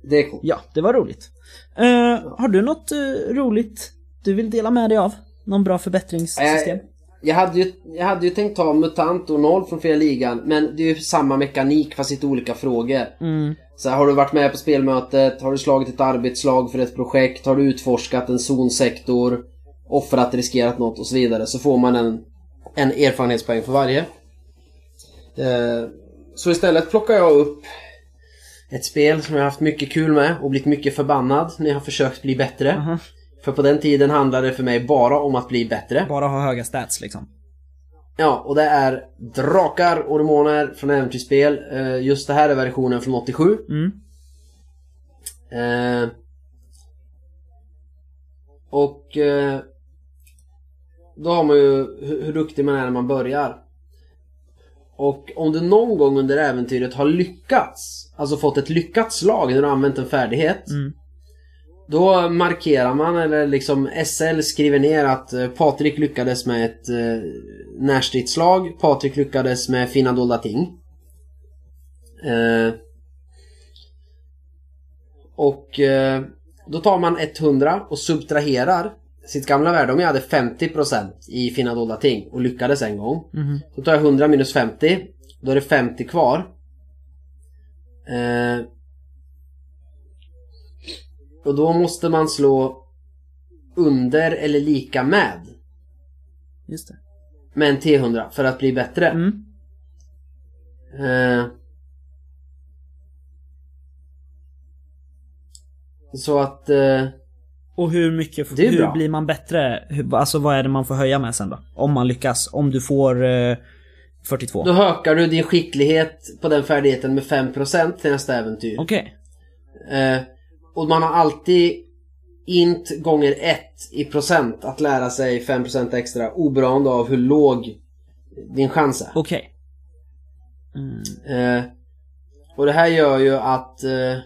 Det är coolt. Ja, det var roligt. Eh, har du något eh, roligt du vill dela med dig av? Någon bra förbättringssystem? Eh, Jag hade, ju, jag hade ju tänkt ta MUTANT och noll från Fria Ligan men det är ju samma mekanik fast lite olika frågor. Mm. Så här, har du varit med på spelmötet? Har du slagit ett arbetslag för ett projekt? Har du utforskat en zonsektor? Offrat, riskerat något och så vidare. Så får man en, en erfarenhetspoäng för varje. Eh, så istället plockar jag upp ett spel som jag har haft mycket kul med och blivit mycket förbannad när jag har försökt bli bättre. Aha. För på den tiden handlade det för mig bara om att bli bättre. Bara ha höga stats liksom. Ja, och det är Drakar och Demoner från Äventyrsspel. Eh, Just det här är versionen från 87. Mm. Eh, och eh, då har man ju hur, hur duktig man är när man börjar. Och om du någon gång under äventyret har lyckats, alltså fått ett lyckat slag när du har använt en färdighet. Mm. Då markerar man eller liksom SL skriver ner att eh, Patrik lyckades med ett eh, närstridsslag. Patrik lyckades med fina dolda ting. Eh, och eh, då tar man 100 och subtraherar sitt gamla värde. Om jag hade 50% i fina dolda ting och lyckades en gång. Mhm. Då tar jag 100 minus 50. Då är det 50 kvar. Eh, och då måste man slå under eller lika med. Just det. Med en T100 för att bli bättre. Mm. Eh, så att... Eh, Och hur mycket, hur bra. blir man bättre? Hur, alltså vad är det man får höja med sen då? Om man lyckas. Om du får eh, 42. Då ökar du din skicklighet på den färdigheten med 5% till nästa äventyr. Okej. Eh, och man har alltid int gånger 1 i procent att lära sig 5% extra oberoende av hur låg din chans är. Okej. Eh, och det här gör ju att eh,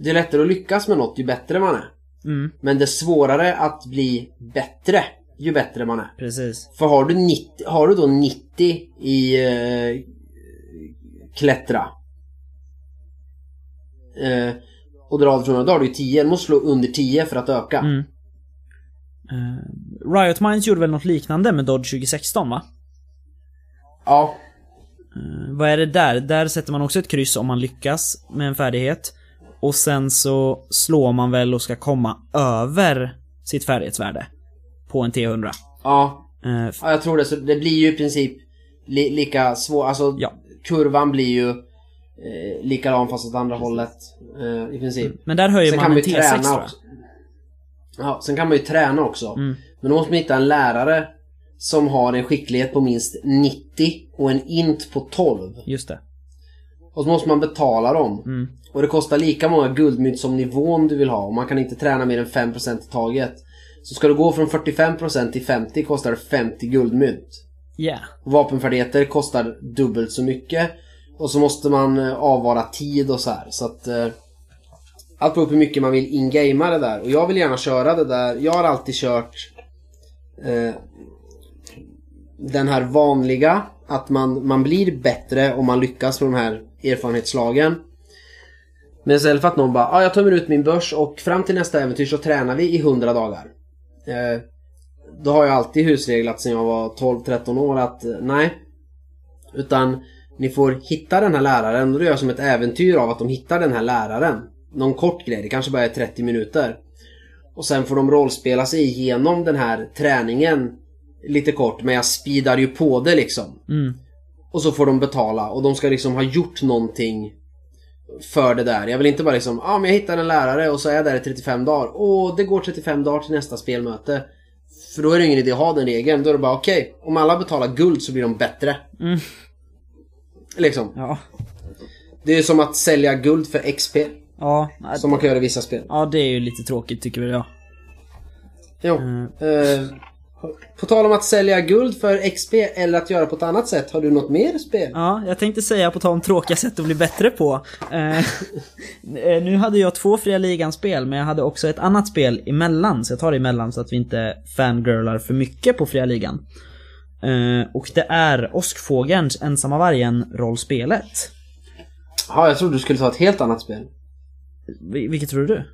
det är lättare att lyckas med något ju bättre man är. Mm, Men det är svårare att bli bättre ju bättre man är. precis. För har du, 90, har du då 90 i eh, klättra eh, och drar från då har du ju 10. Du måste slå under 10 för att öka. Mm. Eh, Riot Minds gjorde väl något liknande med Dodge 2016 va? Ja, Eh, vad är det där? Där sätter man också ett kryss om man lyckas med en färdighet. Och sen så slår man väl och ska komma över sitt färdighetsvärde. På en T100. ja, f- ja, jag tror det. Så det blir ju i princip li, lika svår. Alltså Ja. kurvan blir ju eh, likadan fast åt andra hållet. Eh, I princip. men där höjer Sen man kan en ju T6 träna tror jag. också. Ja, sen kan man ju träna också. Mm. Men då måste man hitta en lärare som har en skicklighet på minst 90 och en int på 12. Just det. Och så måste man betala dem. Mm. Och det kostar lika många guldmynt som nivån du vill ha. Och man kan inte träna mer än 5% i taget. Så ska du gå från 45% till 50 kostar det 50 guldmynt. Yeah. Och vapenfärdigheter kostar dubbelt så mycket. Och så måste man eh, avvara tid och så här. Så att... Eh, allt beror på hur mycket man vill ingamea det där. Och jag vill gärna köra det där. Jag har alltid kört... Eh, den här vanliga. Att man, man blir bättre om man lyckas med de här erfarenhetslagen. Men istället för att någon bara ah, jag tömmer ut min börs och fram till nästa äventyr så tränar vi i 100 dagar. Eh, då har jag alltid husreglat sen jag var 12-13 år att eh, nej. Utan ni får hitta den här läraren och då gör jag som ett äventyr av att de hittar den här läraren. Någon kort grej, det kanske bara är 30 minuter. Och sen får de rollspela sig igenom den här träningen lite kort men jag speedar ju på det liksom. Mm. Och så får de betala och de ska liksom ha gjort någonting för det där. Jag vill inte bara liksom, ja ah, men jag hittar en lärare och så är jag där i 35 dagar. Och det går 35 dagar till nästa spelmöte. För då är det ingen idé att ha den regeln. Då är det bara okej, om alla betalar guld så blir de bättre. Mm. Liksom. Ja. Det är som att sälja guld för XP. Ja. Som man kan göra i vissa spel. Ja, det är ju lite tråkigt tycker väl jag. Jo. Mm. Eh, på tal om att sälja guld för XP eller att göra på ett annat sätt. Har du något mer spel? Ja, jag tänkte säga på tal om tråkiga sätt att bli bättre på. Eh, eh, nu hade jag två Fria Ligan-spel, men jag hade också ett annat spel emellan, så jag tar det emellan så att vi inte fangirlar för mycket på Fria Ligan. Eh, och det är Åskfågelns Ensamma Vargen-rollspelet. Ja, jag trodde du skulle ta ett helt annat spel. Vil- Vilket tror du?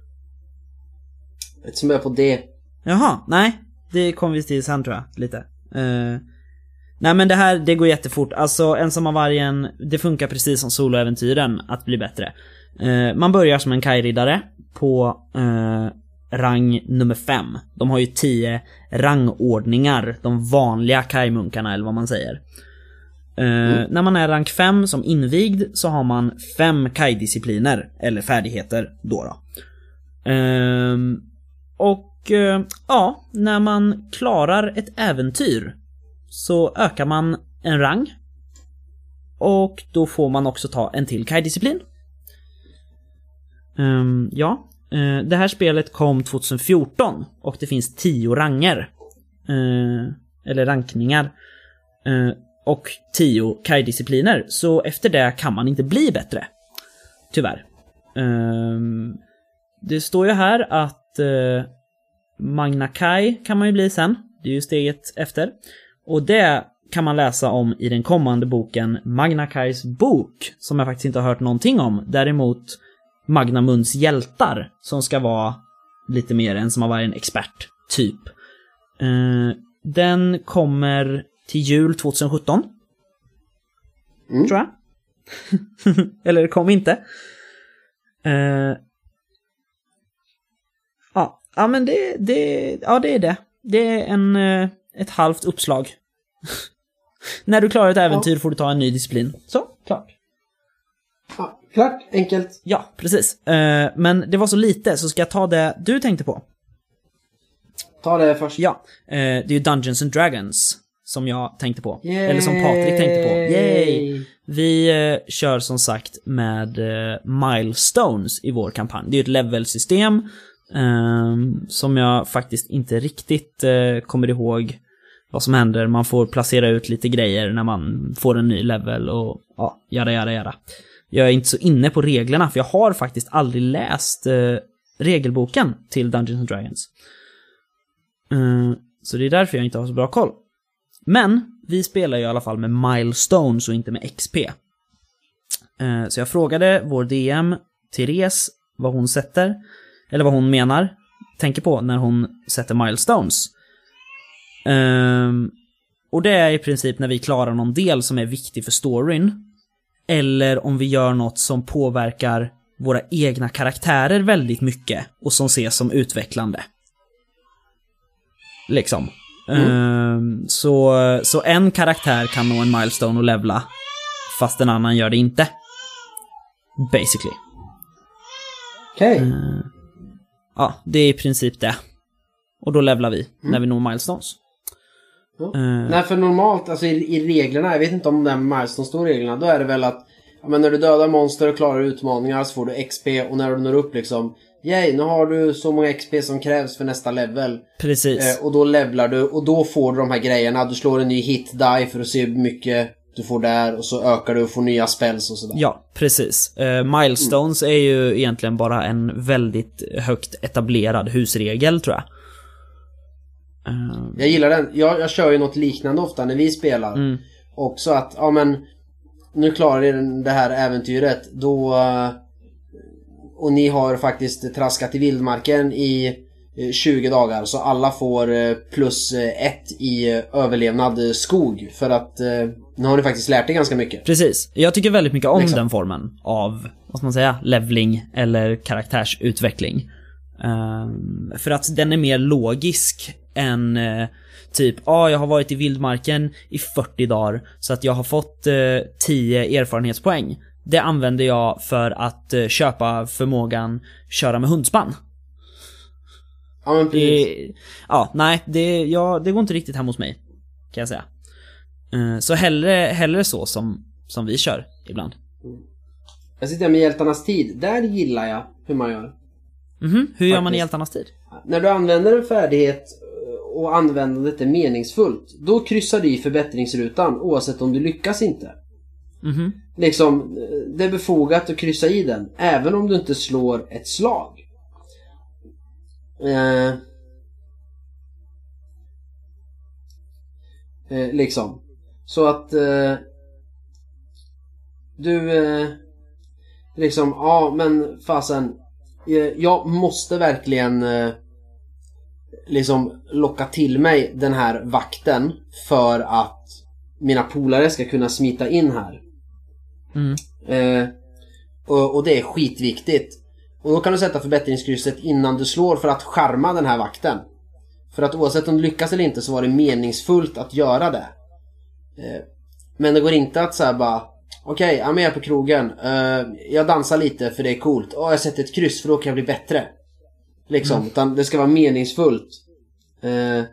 Ett som är på D. Jaha, nej. Det kommer vi till sen tror jag, lite. Eh, nej men det här, det går jättefort. Alltså Ensamma Vargen, det funkar precis som soloäventyren att bli bättre. Eh, man börjar som en kajriddare på eh, rang nummer 5. De har ju 10 rangordningar, de vanliga kajmunkarna eller vad man säger. Eh, När man är rank 5 som invigd så har man 5 kajdiscipliner, eller färdigheter då. då. Och Eh, ja, när man klarar ett äventyr så ökar man en rang. Och då får man också ta en till kajdisciplin. Um, ja, eh, det här spelet kom 2014 och det finns 10 ranger. Eh, eller rankningar. Och 10 kajdiscipliner. Så efter det kan man inte bli bättre. Tyvärr. Ehm, det står ju här att Magna Kai kan man ju bli sen. Det är ju steget efter. Och det kan man läsa om i den kommande boken Magna Kais bok, som jag faktiskt inte har hört någonting om. Däremot Magna Munds hjältar, som ska vara lite mer än som har varit en expert, typ. Eh, den kommer till jul 2017. Mm. Tror jag. Eller kom inte. Ja, ja, men det, det, ja, det är det. Det är en, eh, ett halvt uppslag. När du klarar ett äventyr får du ta en ny disciplin. Så, klart. Ja, klart, enkelt. Ja, precis. Eh, men det var så lite, så ska jag ta det du tänkte på? Ta det först. Ja, eh, det är ju Dungeons and Dragons som jag tänkte på. Eller som Patrik tänkte på. Yay! Vi eh, kör som sagt med eh, milestones i vår kampanj. Det är ju ett levelsystem Ehm, som jag faktiskt inte riktigt eh, kommer ihåg vad som händer. Man får placera ut lite grejer när man får en ny level och ja, jada jada jada. Jag är inte så inne på reglerna för jag har faktiskt aldrig läst eh, regelboken till Dungeons and Dragons. Eh, så det är därför jag inte har så bra koll. Men vi spelar ju i alla fall med milestones och inte med XP. Ehm, så jag frågade vår DM, Therese, vad hon sätter, eller vad hon menar, tänker på när hon sätter milestones. Ehm, Och det är i princip när vi klarar någon del som är viktig för storyn. Eller om vi gör något som påverkar våra egna karaktärer väldigt mycket och som ses som utvecklande. Liksom. Ehm, så, så en karaktär kan nå en milestone och levla, fast en annan gör det inte. Basically. Okej. Mm. Ja, det är i princip det. Och då levlar vi när vi når milestones. Ja. Eh, Nej, för normalt, alltså i, i reglerna, jag vet inte om den milestone står i reglerna, då är det väl att ja, men när du dödar monster och klarar utmaningar så får du XP och när du når upp liksom Yay, nu har du så många XP som krävs för nästa level. Precis. Eh, och då levlar du och då får du de här grejerna. Du slår en ny hit die för att se hur mycket du får där och så ökar du och får nya spells och sådär. Ja, precis. Eh, milestones är ju egentligen bara en väldigt högt etablerad husregel, tror jag. Eh, Jag gillar den. Jag, jag kör ju något liknande ofta när vi spelar. Mm. Också att, ja men nu klarar ni det här äventyret. Då... eh, Och ni har faktiskt traskat i vildmarken i eh, 20 dagar. Så alla får plus ett i överlevnad skog. För att nu har ni faktiskt lärt er ganska mycket. Precis. Jag tycker väldigt mycket om Liksom. den formen av, vad ska man säga, levling eller karaktärsutveckling. Ehm, för att den är mer logisk än eh, typ, ja, ah, jag har varit i vildmarken i 40 dagar så att jag har fått eh, 10 erfarenhetspoäng. Det använder jag för att eh, köpa förmågan köra med hundspann. Ja men precis. Det, ja, nej, det, ja, det går inte riktigt hem hos mig. Kan jag säga. Eh, Så hellre, hellre så som, som vi kör ibland. Jag sitter med Hjältarnas tid. Där gillar jag hur man gör. Mhm, hur gör man i hjältarnas tid? När du använder en färdighet eh, och användandet är meningsfullt, då kryssar du i förbättringsrutan oavsett om du lyckas inte. Mhm. Liksom, eh, det är befogat att kryssa i den, även om du inte slår ett slag. Eh, eh, liksom. Så att eh, du eh, liksom, ja men fasen. Eh, jag måste verkligen eh, liksom locka till mig den här vakten för att mina polare ska kunna smita in här. Mm. Eh, och, och det är skitviktigt. Och då kan du sätta förbättringskrysset innan du slår för att charma den här vakten. För att oavsett om du lyckas eller inte så var det meningsfullt att göra det. Eh, men det går inte att säga bara Okej, jag är med på krogen. Eh, jag dansar lite för det är coolt. Åh, jag sätter ett kryss för då kan jag bli bättre. Liksom, utan det ska vara meningsfullt. Eh,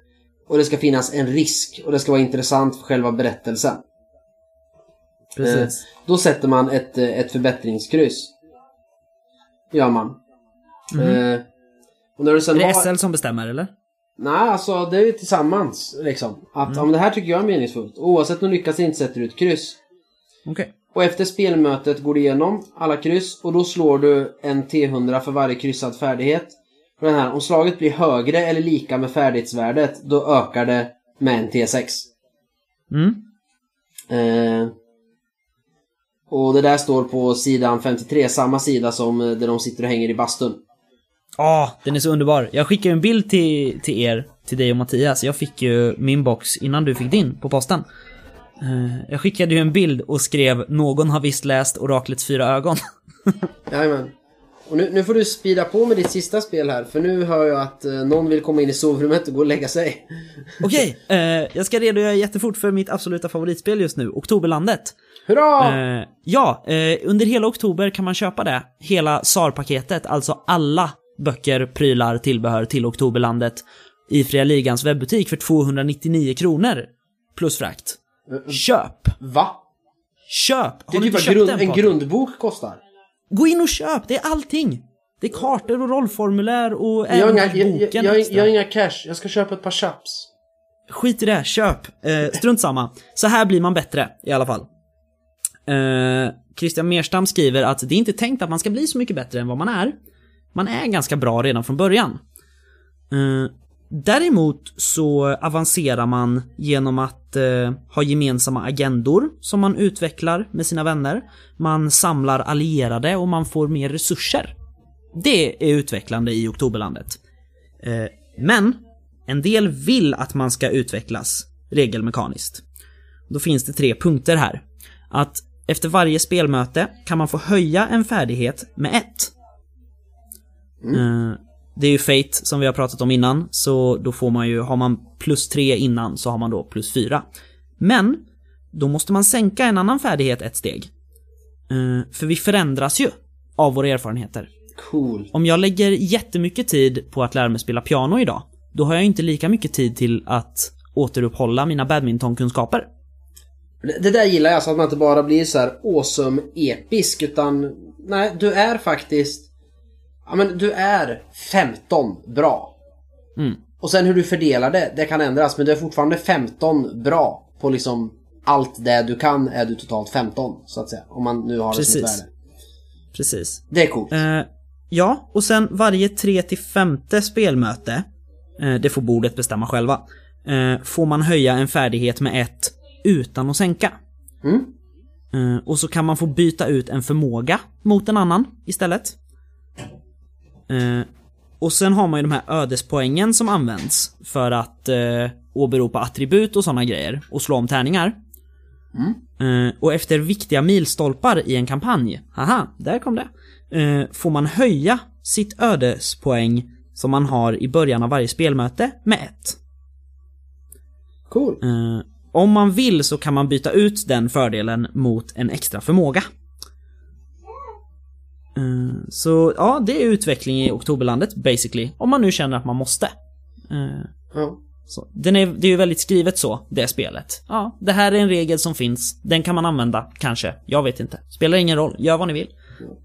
och det ska finnas en risk och det ska vara intressant för själva berättelsen. Precis. Då sätter man ett, ett förbättringskryss. Gör man. Eh, och när du sen Är det har... SL som bestämmer eller? Nej, alltså det är ju tillsammans liksom. Att ja, men det här tycker jag är meningsfullt. Oavsett om du lyckas inte sätter du ett kryss. Okej. Och efter spelmötet går du igenom alla kryss och då slår du en T100 för varje kryssad färdighet. Och den här, om slaget blir högre eller lika med färdighetsvärdet, då ökar det med en T6. Mm. Eh, och det där står på sidan 53, samma sida som eh, där de sitter och hänger i bastun. Ja, den är så underbar. Jag skickade en bild till, till er, till dig och Mattias. Jag fick ju min box innan du fick din på posten. Eh, Jag skickade ju en bild och skrev “Någon har visst läst Oraklets fyra ögon”. Jajamän. Och nu, nu får du spida på med ditt sista spel här, för nu hör jag att eh, någon vill komma in i sovrummet och gå och lägga sig. Okej, eh, jag ska redogöra jättefort för mitt absoluta favoritspel just nu, Oktoberlandet. Hurra! Eh, ja, eh, under hela oktober kan man köpa det. Hela SAR-paketet, alltså alla böcker, prylar, tillbehör till Oktoberlandet i Fria Ligans webbutik för 299 kronor. Plus frakt. Köp! Va? Köp! Det Har är du typ vad grund, en grundbok kostar. Gå in och köp, det är allting! Det är kartor och rollformulär och Jag har, inga, jag, jag, boken jag, extra. jag har inga cash, jag ska köpa ett par chaps. Skit i det, köp. Eh, strunt samma. Så här blir man bättre i alla fall. Eh, Christian Merstam skriver att det är inte tänkt att man ska bli så mycket bättre än vad man är. Man är ganska bra redan från början. Eh, däremot så avancerar man genom att eh, ha gemensamma agendor som man utvecklar med sina vänner. Man samlar allierade och man får mer resurser. Det är utvecklande i Oktoberlandet. Eh, men en del vill att man ska utvecklas regelmekaniskt. Då finns det tre punkter här. Att efter varje spelmöte kan man få höja en färdighet med ett. Eh, Det är ju Fate som vi har pratat om innan, så då får man ju, har man plus tre innan så har man då plus fyra. Men, då måste man sänka en annan färdighet ett steg. Eh, För vi förändras ju av våra erfarenheter. Cool. Om jag lägger jättemycket tid på att lära mig spela piano idag, då har jag inte lika mycket tid till att återuppehålla mina badmintonkunskaper. Det, det där gillar jag, så att man inte bara blir så här awesome episk, utan nej, du är faktiskt... Ja men du är 15 bra. Mm. Och sen hur du fördelar det, det kan ändras, men du är fortfarande 15 bra på liksom allt det du kan är du totalt 15, så att säga. Om man nu har det som ett Precis. värde. Precis. Det är coolt. Eh, ja, och sen varje 3 till femte spelmöte, eh, det får bordet bestämma själva, eh, får man höja en färdighet med ett utan att sänka. Mm. Eh, och så kan man få byta ut en förmåga mot en annan istället. Eh, och sen har man ju de här ödespoängen som används för att eh, åberopa attribut och sådana grejer och slå om tärningar. Eh, och efter viktiga milstolpar i en kampanj, haha, där kom det, eh, får man höja sitt ödespoäng som man har i början av varje spelmöte med ett. Cool. Eh, om man vill så kan man byta ut den fördelen mot en extra förmåga. Eh, så ja, det är utveckling i Oktoberlandet basically. Om man nu känner att man måste. Eh, Ja. så. Den är, det är ju väldigt skrivet så, det spelet. Ja, det här är en regel som finns. Den kan man använda, kanske. Jag vet inte. Spelar ingen roll. Gör vad ni vill.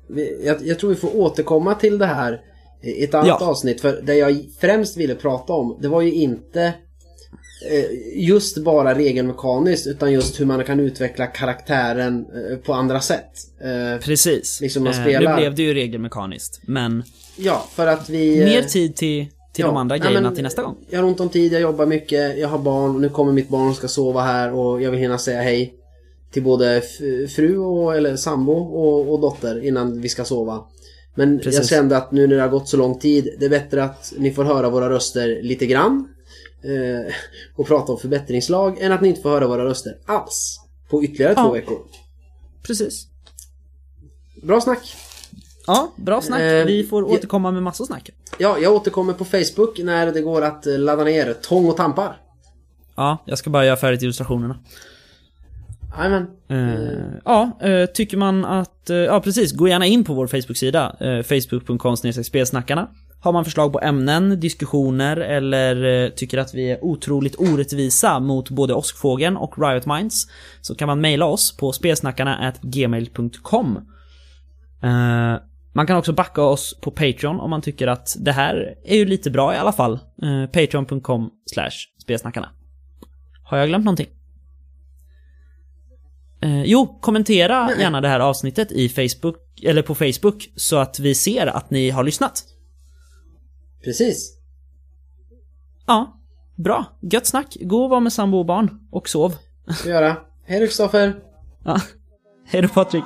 Vi- Jag, jag tror vi får återkomma till det här i ett annat Ja. avsnitt. För det jag främst ville prata om, det var ju inte just bara regelmekaniskt, utan just hur man kan utveckla karaktären eh, på andra sätt. Eh, Precis. Liksom man Eh, spelar- Nu blev det ju regelmekaniskt, men Ja, för att vi... mer eh, tid till, till ja, de andra grejerna men, till nästa gång. Jag har ont om tid, jag jobbar mycket, jag har barn och nu kommer mitt barn och ska sova här och jag vill hinna säga hej till både fru och, eller sambo och, och dotter innan vi ska sova. Men jag Precis. kände att nu när det har gått så lång tid, det är bättre att ni får höra våra röster lite grann eh, och prata om förbättringslag än att ni inte får höra våra röster alls på ytterligare Ja. två veckor. Precis. Bra snack! Ja, bra snack. Eh, Vi får återkomma med massor snack. Ja, jag återkommer på Facebook när det går att eh, ladda ner Tång och tampar. Ja, jag ska bara göra färdigt illustrationerna. Jajamän. Eh, ja, tycker man att... ja, precis. Gå gärna in på vår Facebook-sida. Facebook.com spelsnackarna. Har man förslag på ämnen, diskussioner eller eh, tycker att vi är otroligt orättvisa mot både Åskfågeln och Riot Minds så kan man mejla oss på spelsnackarna gmail.com. Eh, man kan också backa oss på Patreon om man tycker att det här är ju lite bra i alla fall. Uh, Patreon.com slash spelsnackarna. Har jag glömt någonting? Eh, jo, kommentera gärna det här avsnittet i Facebook, eller på Facebook, så att vi ser att ni har lyssnat. Precis. Ja, bra. Gött snack. Gå och var med sambo och barn. Och sov. Ska göra. Hej då Kristoffer! Ja. Hej då Patrik.